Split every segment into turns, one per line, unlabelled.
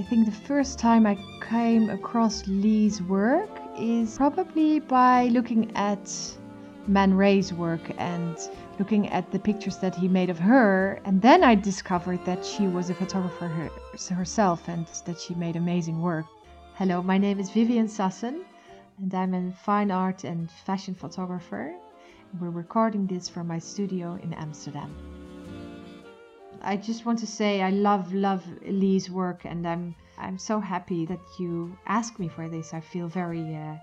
I think the first time I came across Lee's work is probably by looking at Man Ray's work and looking at the pictures that he made of her. And then I discovered that she was a photographer her, herself and that she made amazing work. Hello, my name is Viviane Sassen, and I'm a fine art and fashion photographer. We're recording this from my studio in Amsterdam. I just want to say I love love Lee's work, and I'm I'm so happy that you asked me for this. I feel very uh,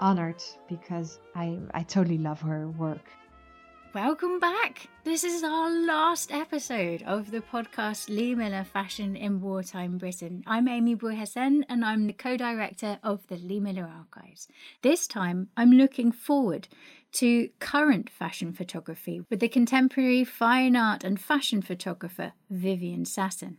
honored because I I totally love her work.
Welcome back. This is our last episode of the podcast Lee Miller Fashion in Wartime Britain. I'm Ami Bouhassane and I'm the co director of the Lee Miller Archives. This time I'm looking forward to current fashion photography with the contemporary fine art and fashion photographer Viviane Sassen.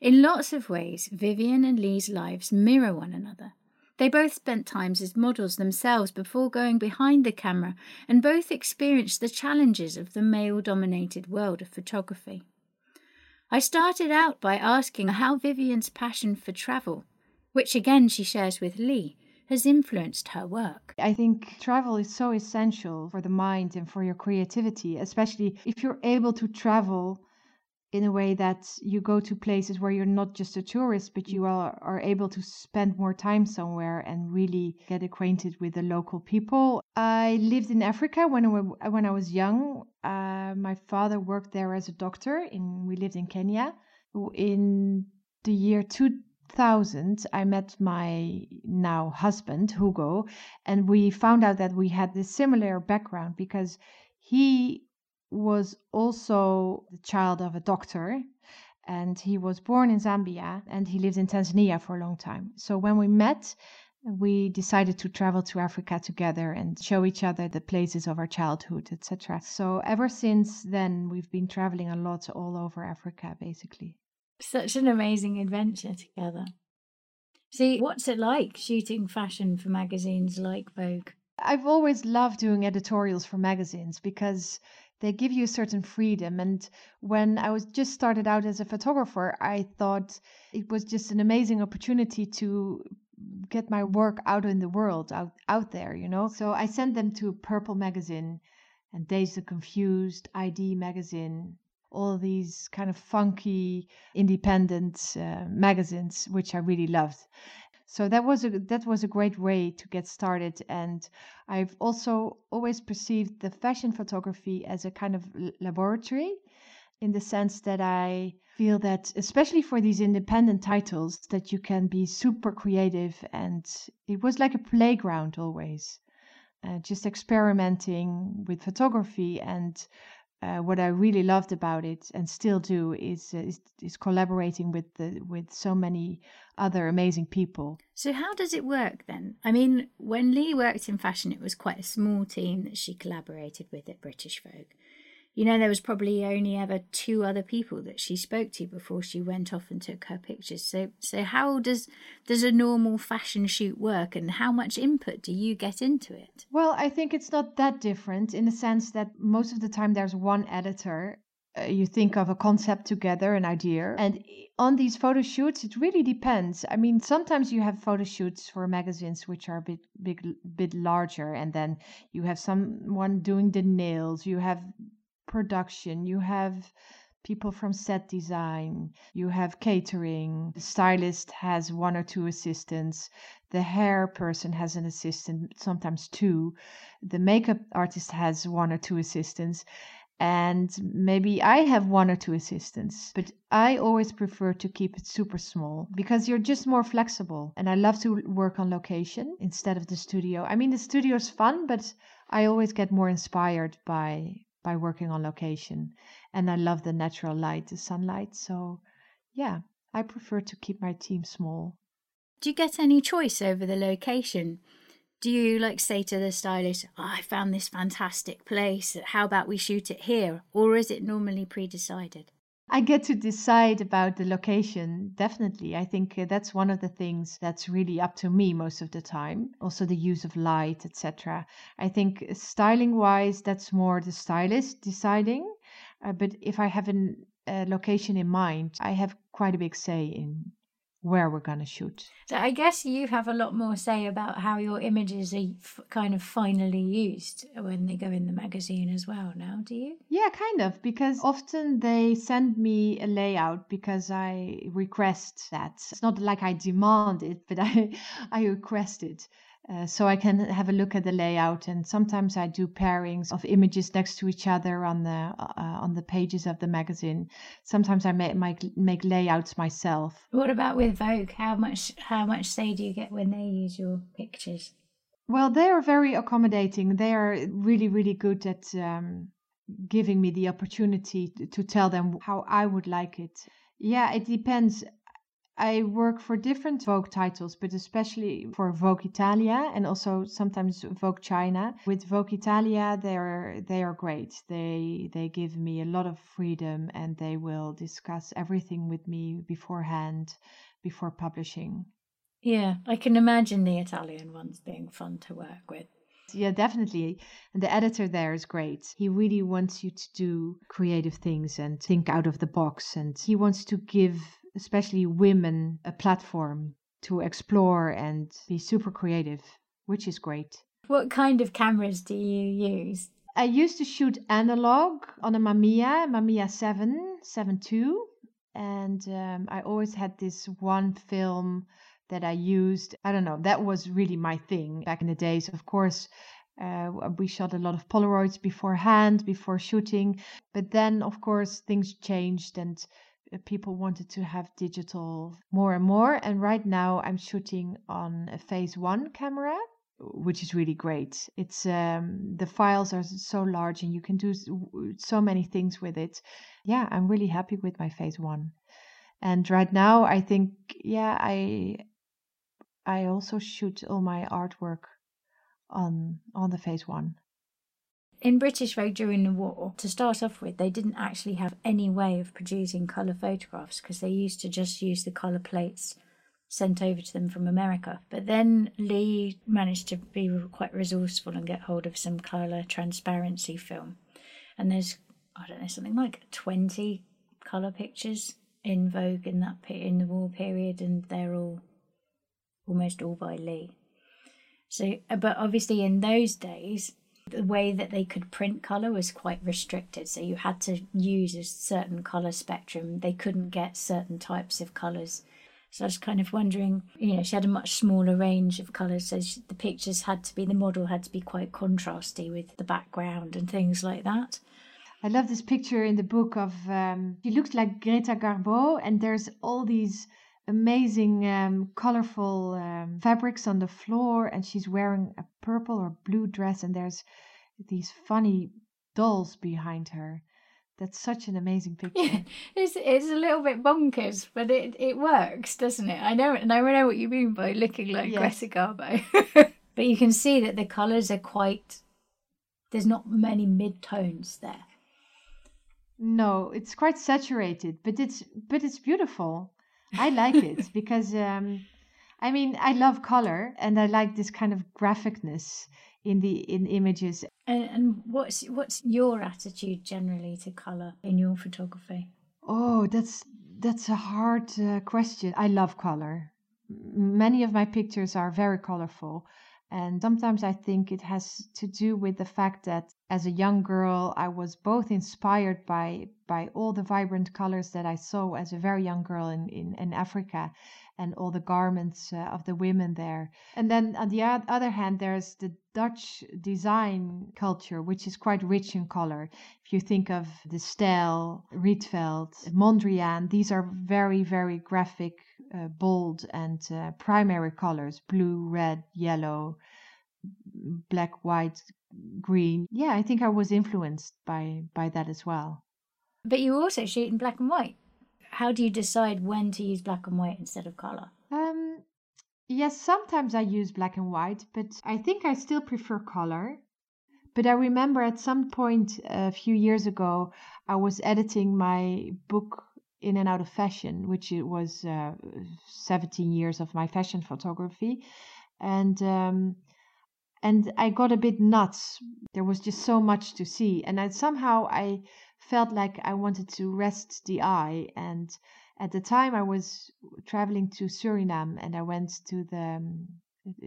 In lots of ways, Viviane and Lee's lives mirror one another. They both spent times as models themselves before going behind the camera, and both experienced the challenges of the male dominated world of photography. I started out by asking how Viviane's passion for travel, which again she shares with Lee, has influenced her work.
I think travel is so essential for the mind and for your creativity, especially if you're able to travel in a way that you go to places where you're not just a tourist, but you are, are able to spend more time somewhere and really get acquainted with the local people. I lived in Africa when I, when I was young. Uh, my father worked there as a doctor. In we lived in Kenya. In the year 2000, I met my now husband Hugo, and we found out that we had this similar background because he was also the child of a doctor and he was born in Zambia and he lived in Tanzania for a long time. So when we met, we decided to travel to Africa together and show each other the places of our childhood, etc. So ever since then, we've been traveling a lot all over Africa, basically.
Such an amazing adventure together. See, what's it like shooting fashion for magazines like Vogue?
I've always loved doing editorials for magazines because they give you a certain freedom. And when i was just started out as a photographer i thought it was just an amazing opportunity to get my work out in the world out out there you know? So i sent them to purple magazine and Dazed and Confused id magazine all these kind of funky independent uh, magazines which i really loved so that was a that was a great way to get started and i've also always perceived the fashion photography as a kind of laboratory in the sense that i feel that especially for these independent titles that you can be super creative and it was like a playground always uh, just experimenting with photography and uh, what I really loved about it and still do is, uh, is is collaborating with the with so many other amazing people.
So how does it work then? I mean, when Lee worked in fashion, it was quite a small team that she collaborated with at British Vogue you know, there was probably only ever two other people that she spoke to before she went off and took her pictures. So, so how does does a normal fashion shoot work, and how much input do you get into it?
Well, I think it's not that different in the sense that most of the time there's one editor. Uh, you think of a concept together, an idea, and on these photo shoots, it really depends. I mean, sometimes you have photo shoots for magazines which are a bit big, bit larger, and then you have someone doing the nails. You have production, you have people from set design, you have catering, the stylist has one or two assistants, the hair person has an assistant, sometimes two, the makeup artist has one or two assistants. And maybe I have one or two assistants, but I always prefer to keep it super small because you're just more flexible. And I love to work on location instead of the studio. I mean, the studio is fun, but I always get more inspired by by working on location. And I love the natural light, the sunlight. So, yeah, I prefer to keep my team small.
Do you get any choice over the location? Do you like say to the stylist, oh, I found this fantastic place, how about we shoot it here? Or is it normally pre decided?
I get to decide about the location, definitely. I think uh, that's one of the things that's really up to me most of the time. Also, the use of light, etc. I think styling wise, that's more the stylist deciding. Uh, but if I have a location in mind, I have quite a big say in where we're going to shoot.
So I guess you have a lot more say about how your images are f- kind of finally used when they go in the magazine as well now, do you?
Yeah, kind of, because often they send me a layout because I request that. It's not like I demand it, but I I request it. Uh, so I can have a look at the layout, and sometimes I do pairings of images next to each other on the uh, on the pages of the magazine. Sometimes I make, make make layouts myself.
What about with Vogue? How much how much say do you get when they use your pictures?
Well, they are very accommodating. They are really really good at um, giving me the opportunity to, to tell them how I would like it. Yeah, it depends. I work for different Vogue titles, but especially for Vogue Italia and also sometimes Vogue China. With Vogue Italia, they are they are great. They they give me a lot of freedom and they will discuss everything with me beforehand, before publishing.
Yeah, I can imagine the Italian ones being fun to work with.
Yeah, definitely. And the editor there is great. He really wants you to do creative things and think out of the box. And he wants to give especially women a platform to explore and be super creative, which is great.
What kind of cameras do you use?
I used to shoot analog on a Mamiya, Mamiya 7, 7 II. And um, I always had this one film that I used. I don't know, that was really my thing back in the days. Of course, uh, we shot a lot of Polaroids beforehand, before shooting. But then, of course, things changed and people wanted to have digital more and more. And right now I'm shooting on a phase one camera, which is really great. It's um, the files are so large and you can do so many things with it. Yeah, I'm really happy with my phase one. And right now I think, yeah, I I also shoot all my artwork on on the phase one
in British Vogue during the war, to start off with, they didn't actually have any way of producing colour photographs because they used to just use the colour plates sent over to them from America. But then Lee managed to be quite resourceful and get hold of some colour transparency film. And there's, I don't know, something like 20 colour pictures in Vogue in that in the war period, and they're all almost all by Lee. So, uh, but obviously in those days, the way that they could print color was quite restricted. So you had to use a certain color spectrum. They couldn't get certain types of colors. So I was kind of wondering, you know, she had a much smaller range of colours, so she, the pictures had to be, the model had to be quite contrasty with the background and things like that.
I love this picture in the book of, um, she looks like Greta Garbo, and there's all these amazing, um, colorful um, fabrics on the floor, and she's wearing a purple or blue dress, and there's these funny dolls behind her. That's such an amazing picture.
Yeah, it's it's a little bit bonkers, but it, it works, doesn't it? I know, and I know what you mean by looking like yes. Greta Garbo. but you can see that the colours are quite. There's not many mid tones there.
No, it's quite saturated, but it's but it's beautiful. I like it because um, I mean I love color and I like this kind of graphicness in the in images.
And, and what's what's your attitude generally to color in your photography?
Oh, that's that's a hard uh, question. I love color. Many of my pictures are very colorful. And sometimes I think it has to do with the fact that as a young girl, I was both inspired by by all the vibrant colors that I saw as a very young girl in, in, in Africa and all the garments uh, of the women there. And then on the other hand, there's the Dutch design culture, which is quite rich in color. If you think of De Stijl, Rietveld, Mondrian, these are very, very graphic, uh, bold, and uh, primary colors blue, red, yellow, black, white, green. Yeah, I think I was influenced by, by that as well.
But you also shoot in black and white. How do you decide when to use black and white instead of color?
Um, yes, sometimes I use black and white, but I think I still prefer color. But I remember at some point a few years ago, I was editing my book in and out of fashion, which it was uh, 17 years of my fashion photography, and um, and I got a bit nuts. There was just so much to see, and I somehow I felt like I wanted to rest the eye and At the time, I was traveling to Suriname and I went to the um,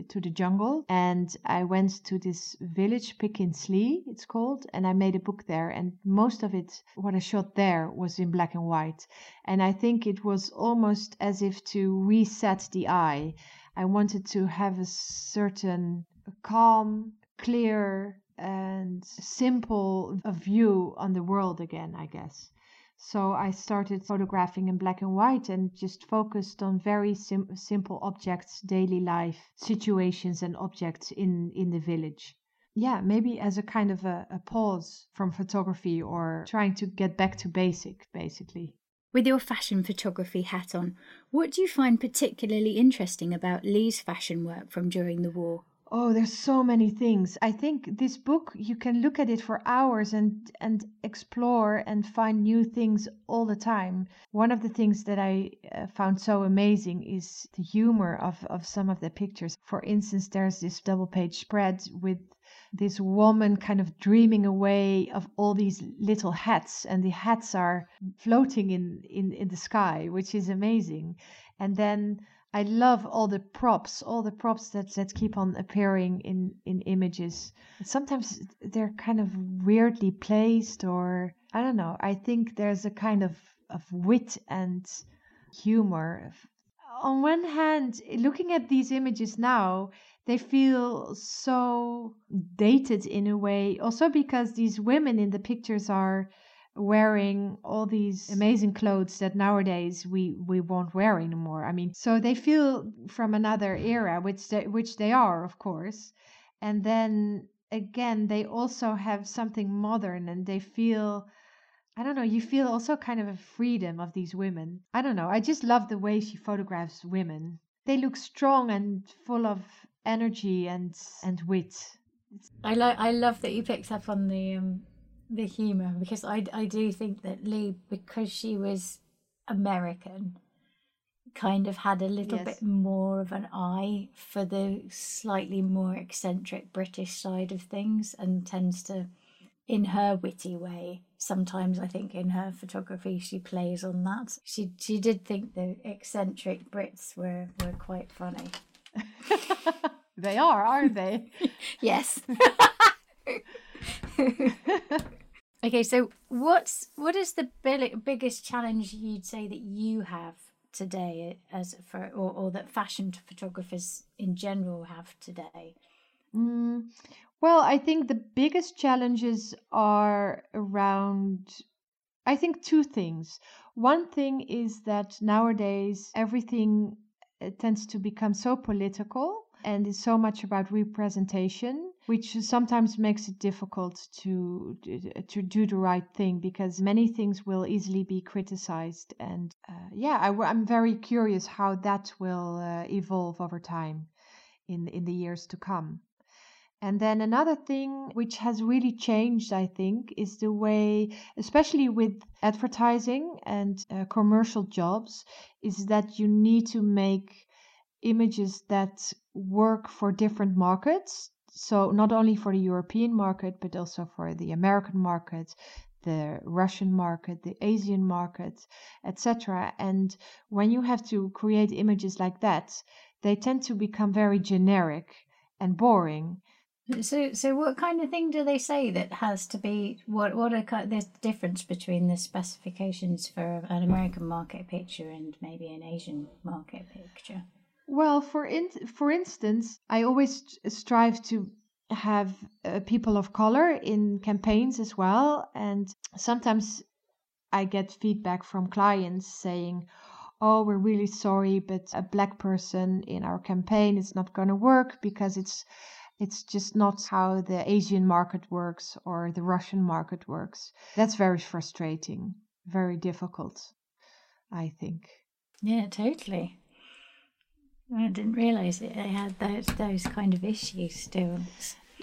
to the jungle and I went to this village, Pikin Slee, it's called, and I made a book there. And most of it, what I shot there, was in black and white. And I think it was almost as if to reset the eye. I wanted to have a certain calm, clear, and simple view on the world again, I guess. So I started photographing in black and white and just focused on very sim- simple objects, daily life situations and objects in, in the village. Yeah, maybe as a kind of a, a pause from photography or trying to get back to basic, basically.
With your fashion photography hat on, what do you find particularly interesting about Lee's fashion work from during the war?
Oh, there's so many things. I think this book you can look at it for hours and and explore and find new things all the time. One of the things that I uh, found so amazing is the humor of of some of the pictures. For instance, there's this double page spread with this woman kind of dreaming away of all these little hats and the hats are floating in in in the sky, which is amazing. And then I love all the props, all the props that, that keep on appearing in, in images. Sometimes they're kind of weirdly placed, or I don't know. I think there's a kind of, of wit and humor. On one hand, looking at these images now, they feel so dated in a way, also because these women in the pictures are wearing all these amazing clothes that nowadays we we won't wear anymore. I mean, so they feel from another era, which they, which they are, of course. And then again, they also have something modern, and they feel. I don't know, you feel also kind of a freedom of these women. I don't know, I just love the way she photographs women. They look strong and full of energy and and wit.
I like I love that you picked up on the um, the humor because I I do think that Lee because she was American kind of had a little yes. bit more of an eye for the slightly more eccentric British side of things and tends to in her witty way sometimes I think in her photography she plays on that. She she did think the eccentric Brits were were quite funny.
They are aren't they?
Yes Okay, so what's what is the biggest challenge you'd say that you have today as for or, or that fashion photographers in general have today?
Mm, well, I think the biggest challenges are around I think two things. One thing is that nowadays everything uh, tends to become so political and is so much about representation which sometimes makes it difficult to to do the right thing because many things will easily be criticized and uh, yeah I, am very curious how that will uh, evolve over time in in the years to come. And then another thing which has really changed i think is the way especially with advertising and uh, commercial jobs is that you need to make images that work for different markets so not only for the European market, but also for the American market, the Russian market, the Asian market, etc. And when you have to create images like that, they tend to become very generic and boring.
So, so what kind of thing do they say that has to be? What what are the difference between the specifications for an American market picture and maybe an Asian market picture?
Well, for in, for instance, I always strive to have uh, people of color in campaigns as well, and sometimes I get feedback from clients saying, "Oh, we're really sorry, but a black person in our campaign is not going to work because it's it's just not how the Asian market works or the Russian market works." That's very frustrating, very difficult, I think.
Yeah, totally. I didn't realize it. I had those those kind of issues still.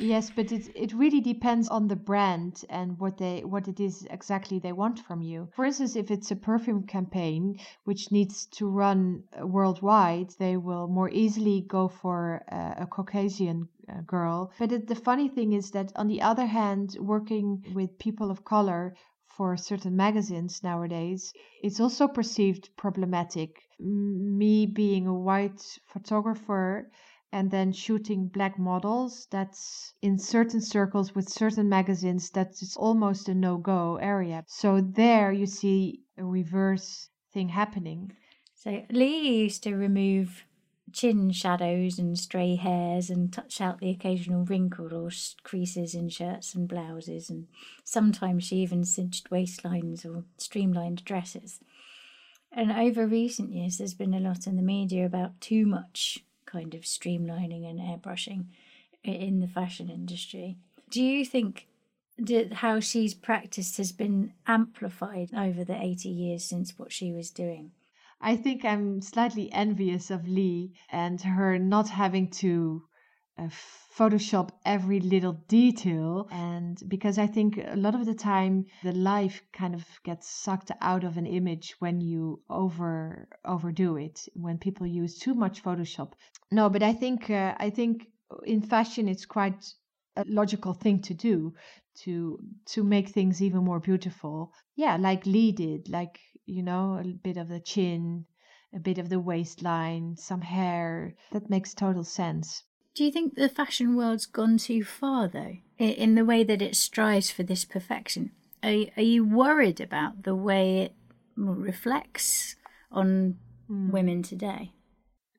Yes, but it it really depends on the brand and what they what it is exactly they want from you. For instance, if it's a perfume campaign which needs to run uh, worldwide, they will more easily go for a, a Caucasian uh, girl. But it, the funny thing is that on the other hand, working with people of color for certain magazines nowadays, it's also perceived problematic. Me being a white photographer and then shooting black models, that's in certain circles with certain magazines, that's almost a no go area. So there you see a reverse thing happening.
So Lee used to remove chin shadows and stray hairs and touch out the occasional wrinkle or creases in shirts and blouses, and sometimes she even cinched waistlines or streamlined dresses. And over recent years, there's been a lot in the media about too much kind of streamlining and airbrushing in the fashion industry. Do you think that how she's practiced has been amplified over the 80 years since what she was doing?
I think I'm slightly envious of Lee and her not having to uh, Photoshop every little detail. And because I think a lot of the time the life kind of gets sucked out of an image when you over overdo it, when people use too much Photoshop. No, but I think uh, I think in fashion it's quite a logical thing to do to to make things even more beautiful. Yeah, like Lee did, like you know, a bit of the chin, a bit of the waistline, some hair. That makes total sense.
Do you think the fashion world's gone too far, though, in the way that it strives for this perfection? Are, are you worried about the way it reflects on mm. women today?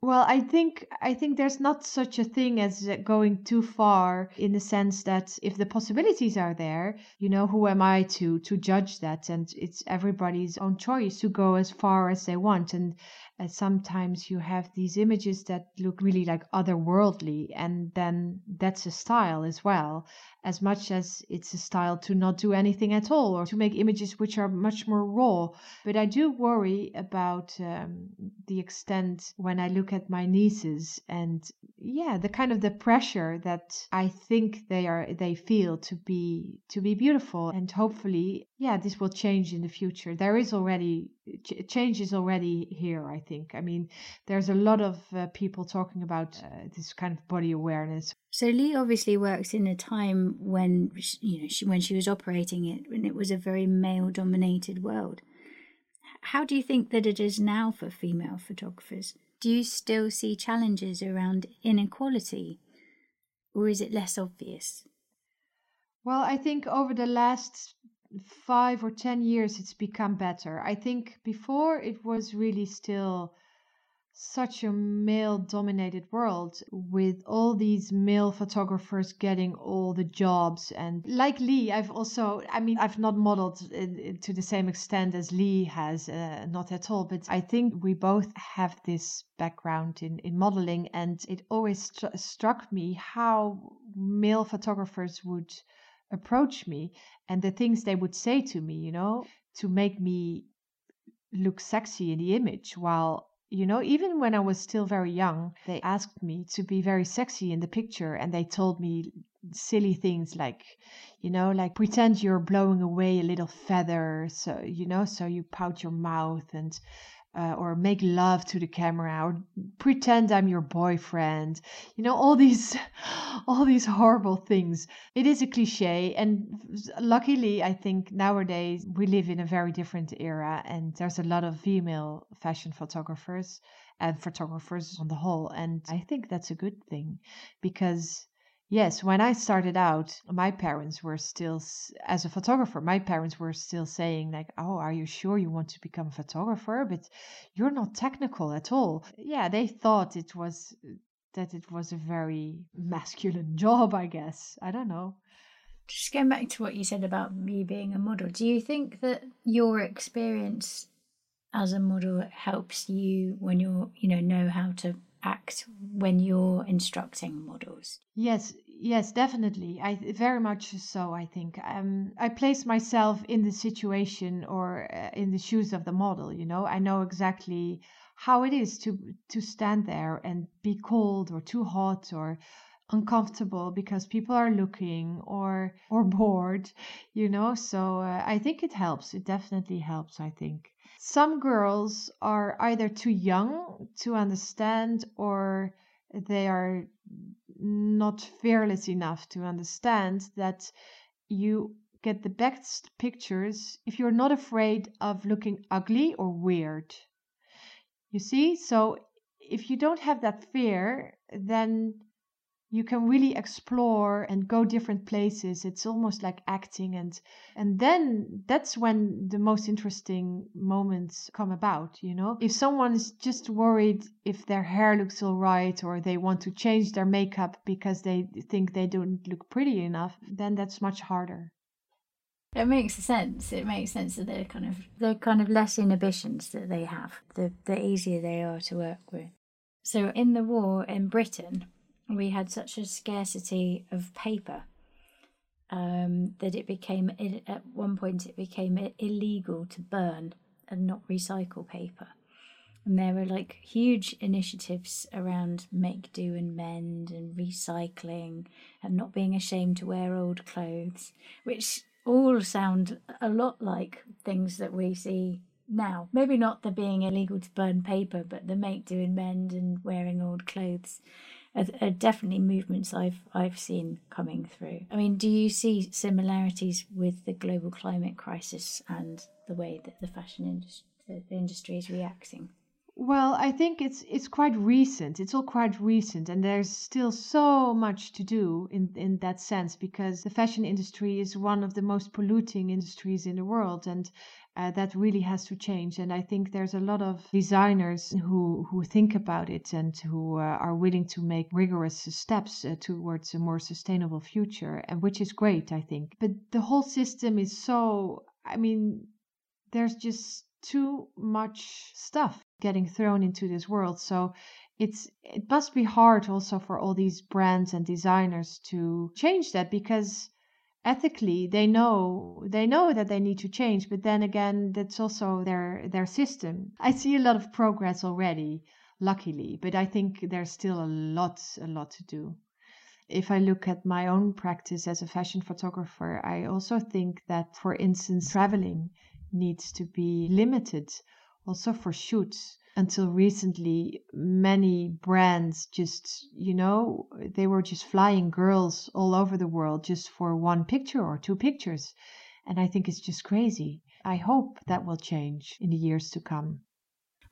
Well, I think I think there's not such a thing as uh, going too far in the sense that if the possibilities are there, you know, who am I to to judge that? And it's everybody's own choice to go as far as they want. And uh, sometimes you have these images that look really like otherworldly, and then that's a style as well as much as it's a style to not do anything at all or to make images which are much more raw. But I do worry about um, the extent when I look at my nieces and yeah, the kind of the pressure that I think they are they feel to be to be beautiful and hopefully yeah, this will change in the future. There is already ch- change is already here. I think. I mean, there's a lot of uh, people talking about uh, this kind of body awareness.
So Lee obviously works in a time when you know she, when she was operating it when it was a very male dominated world. How do you think that it is now for female photographers? Do you still see challenges around inequality, or is it less obvious?
Well, I think over the last five or ten years it's become better. I think before it was really still such a male dominated world with all these male photographers getting all the jobs and like lee i've also i mean i've not modeled to the same extent as lee has uh, not at all but i think we both have this background in, in modeling and it always st- struck me how male photographers would approach me and the things they would say to me, you know, to make me look sexy in the image while you know even when i was still very young they asked me to be very sexy in the picture and they told me silly things like you know like pretend you're blowing away a little feather so you know so you pout your mouth and uh, or make love to the camera or pretend I'm your boyfriend. You know, all these all these horrible things. It is a cliche and luckily I think nowadays we live in a very different era and there's a lot of female fashion photographers and photographers on the whole and I think that's a good thing because Yes, when I started out, my parents were still, as a photographer, my parents were still saying, like, oh, are you sure you want to become a photographer? But you're not technical at all. Yeah, they thought it was that it was a very masculine job, I guess. I don't know.
Just going back to what you said about me being a model, do you think that your experience as a model helps you when you're, you know, know how to act when you're instructing models?
Yes, yes, definitely. I very much so. I think um, I place myself in the situation or uh, in the shoes of the model. You know, I know exactly how it is to to stand there and be cold or too hot or uncomfortable because people are looking or or bored you know so uh, i think it helps it definitely helps i think some girls are either too young to understand or they are not fearless enough to understand that you get the best pictures if you're not afraid of looking ugly or weird. You see? So if you don't have that fear, then you can really explore and go different places it's almost like acting and and then that's when the most interesting moments come about you know if someone is just worried if their hair looks all right or they want to change their makeup because they think they don't look pretty enough then that's much harder
it makes sense. It makes sense that they're kind of they're kind of less inhibitions that they have. The the easier they are to work with. So in the war in Britain, we had such a scarcity of paper um, that it became at one point it became illegal to burn and not recycle paper. And there were like huge initiatives around make do and mend and recycling and not being ashamed to wear old clothes, which all sound a lot like things that we see now. Maybe not the being illegal to burn paper, but the make do and mend and wearing old clothes are, definitely movements I've I've seen coming through. I mean, do you see similarities with the global climate crisis and the way that the fashion industry the industry is reacting?
Well, I think it's it's quite recent. It's all quite recent, and there's still so much to do in in that sense because the fashion industry is one of the most polluting industries in the world, and uh, that really has to change. And I think there's a lot of designers who, who think about it and who uh, are willing to make rigorous steps uh, towards a more sustainable future, and which is great, I think. But the whole system is so, I mean, there's just too much stuff getting thrown into this world. So it's it must be hard also for all these brands and designers to change that because ethically they know they know that they need to change but then again that's also their their system. I see a lot of progress already luckily but i think there's still a lot a lot to do. If i look at my own practice as a fashion photographer i also think that for instance traveling needs to be limited also for shoots until recently many brands just you know they were just flying girls all over the world just for one picture or two pictures. And i think it's just crazy. I hope that will change in the years to come.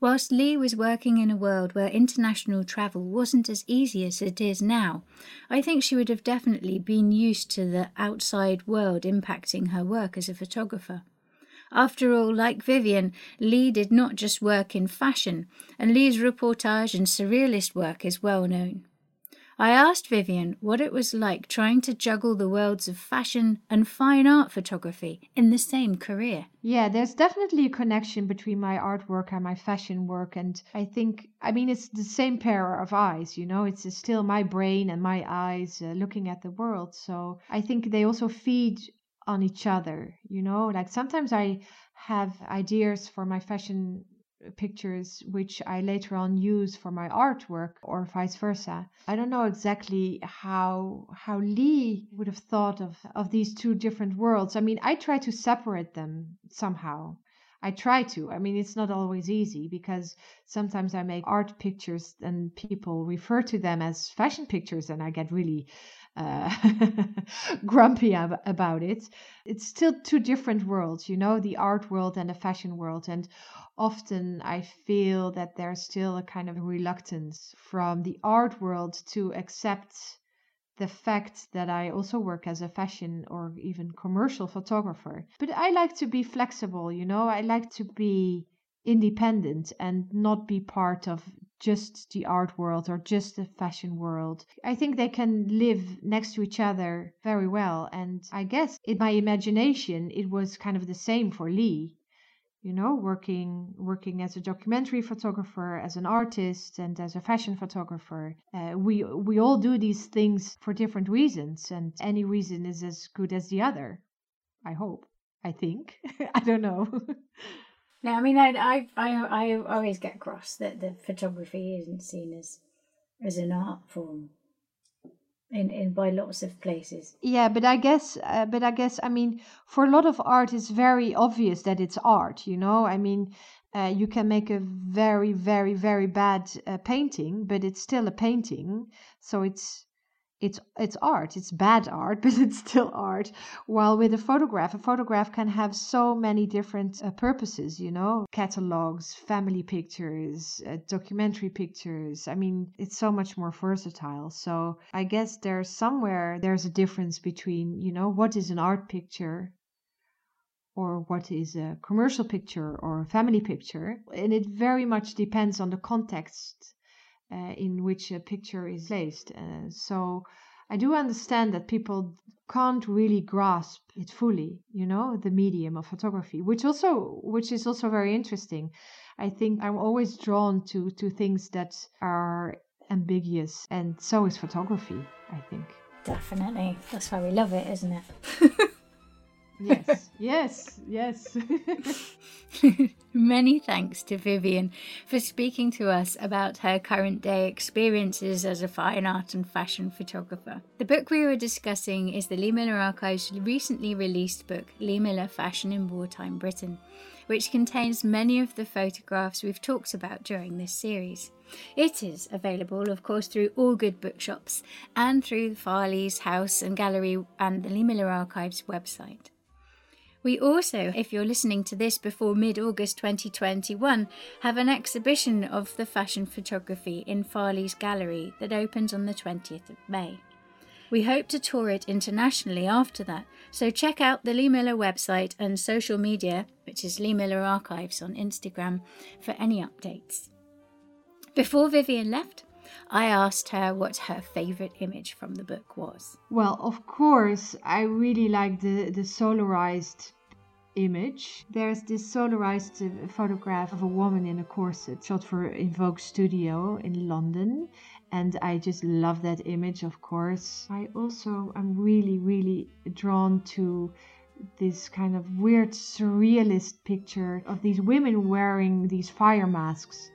Whilst Lee was working in a world where international travel wasn't as easy as it is now, I think she would have definitely been used to the outside world impacting her work as a photographer. After all, like Viviane, Lee did not just work in fashion, and Lee's reportage and surrealist work is well known. I asked Viviane what it was like trying to juggle the worlds of fashion and fine art photography in the same career.
Yeah, there's definitely a connection between my artwork and my fashion work. And I think, I mean, it's the same pair of eyes, you know, it's still my brain and my eyes uh, looking at the world. So I think they also feed on each other you know? Like sometimes i have ideas for my fashion uh, pictures which i later on use for my artwork or vice versa. I don't know exactly how how lee would have thought of of these two different worlds. I mean i try to separate them somehow. I try to. I mean, it's not always easy because sometimes I make art pictures and people refer to them as fashion pictures, and I get really uh, grumpy ab- about it. It's still two different worlds, you know, the art world and the fashion world. And often I feel that there's still a kind of reluctance from the art world to accept the fact that I also work as a fashion or even commercial photographer. But I like to be flexible, you know, I like to be independent and not be part of just the art world or just the fashion world. I think they can live next to each other very well. And I guess in my imagination, it was kind of the same for Lee. You know, working working as a documentary photographer, as an artist, and as a fashion photographer, uh, we we all do these things for different reasons, and any reason is as good as the other. I hope. I think. I don't know.
No, I mean, I, I, I, I always get cross that the photography isn't seen as as an art form in, in by lots of places.
Yeah, but I guess, uh, but I guess, I mean, for a lot of art, it's very obvious that it's art. You know, I mean, uh, you can make a very, very, very bad uh, painting, but it's still a painting. So it's it's it's art it's bad art but it's still art. While with a photograph a photograph can have so many different uh, purposes you know? Catalogs family pictures uh, documentary pictures. I mean it's so much more versatile. So i guess there's somewhere there's a difference between you know what is an art picture or what is a commercial picture or a family picture and it very much depends on the context in which a picture is placed. Uh, so I do understand that people can't really grasp it fully, you know, the medium of photography, which also which is also very interesting. I think I'm always drawn to to things that are ambiguous, and so is photography. I think
definitely that's why we love it, isn't it?
Yes, yes, yes.
Many thanks to Viviane for speaking to us about her current day experiences as a fine art and fashion photographer. The book we were discussing is the Lee Miller Archives recently released book, Lee Miller Fashion in Wartime Britain, which contains many of the photographs we've talked about during this series. It is available, of course, through all good bookshops and through Farley's House and Gallery and the Lee Miller Archives website. We also, if you're listening to this before mid August 2021, have an exhibition of the fashion photography in Farley's Gallery that opens on the 20th of May. We hope to tour it internationally after that, so check out the Lee Miller website and social media, which is Lee Miller Archives on Instagram, for any updates. Before Viviane left, I asked her what her favourite image from the book was.
Well, of course, I really like the, the solarized image. There's this solarized photograph of a woman in a corset shot for Vogue Studio in London. And I just love that image, of course. I also am really, really drawn to this kind of weird surrealist picture of these women wearing these fire masks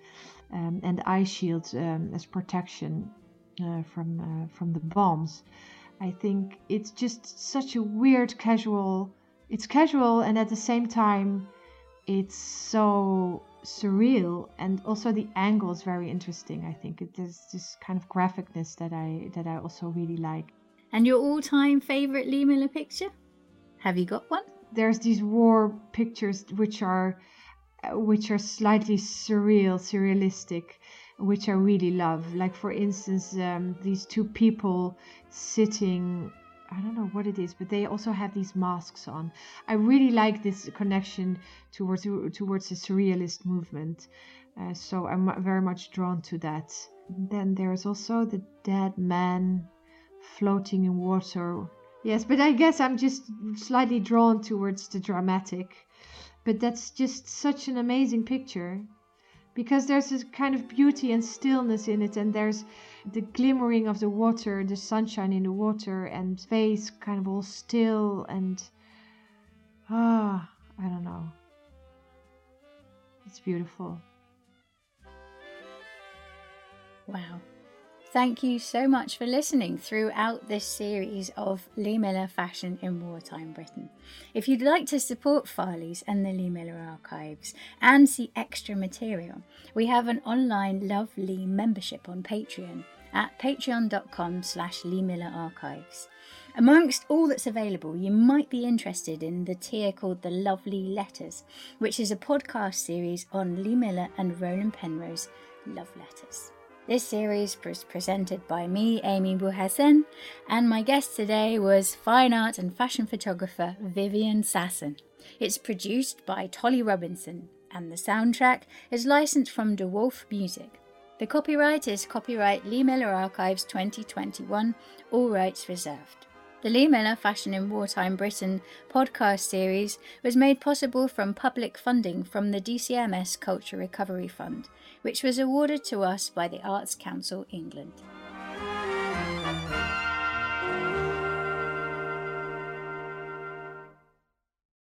um, and eye shields um, as protection uh, from uh, from the bombs. I think it's just such a weird casual it's casual and at the same time it's so surreal and also the angle is very interesting i think. It is this kind of graphicness that i that i also really like.
And your all-time favorite lee miller picture? Have you got one?
There's these war pictures which are which are slightly surreal surrealistic which i really love. Like for instance um, these two people sitting I don't know what it is, but they also have these masks on. I really like this connection towards towards the surrealist movement, uh, so I'm very much drawn to that. Then there's also the dead man floating in water. Yes, but I guess I'm just slightly drawn towards the dramatic. But that's just such an amazing picture because there's this kind of beauty and stillness in it, and there's the glimmering of the water, the sunshine in the water, and space kind of all still and ah, I don't know. It's beautiful.
Wow. Thank you so much for listening throughout this series of Lee Miller fashion in wartime Britain. If you'd like to support Farley's and the Lee Miller archives and see extra material, we have an online Love Lee membership on Patreon at patreon.com slash Lee Miller archives. Amongst all that's available, you might be interested in the tier called The Lovely Letters, which is a podcast series on Lee Miller and Roland Penrose love letters. This series was presented by me, Ami Bouhassane, and my guest today was fine art and fashion photographer Viviane Sassen. It's produced by Tolly Robinson, and the soundtrack is licensed from De Wolfe Music. The copyright is copyright Lee Miller Archives 2021, all rights reserved. The Lee Miller Fashion in Wartime Britain podcast series was made possible from public funding from the DCMS Culture Recovery Fund which was awarded to us by the Arts Council England.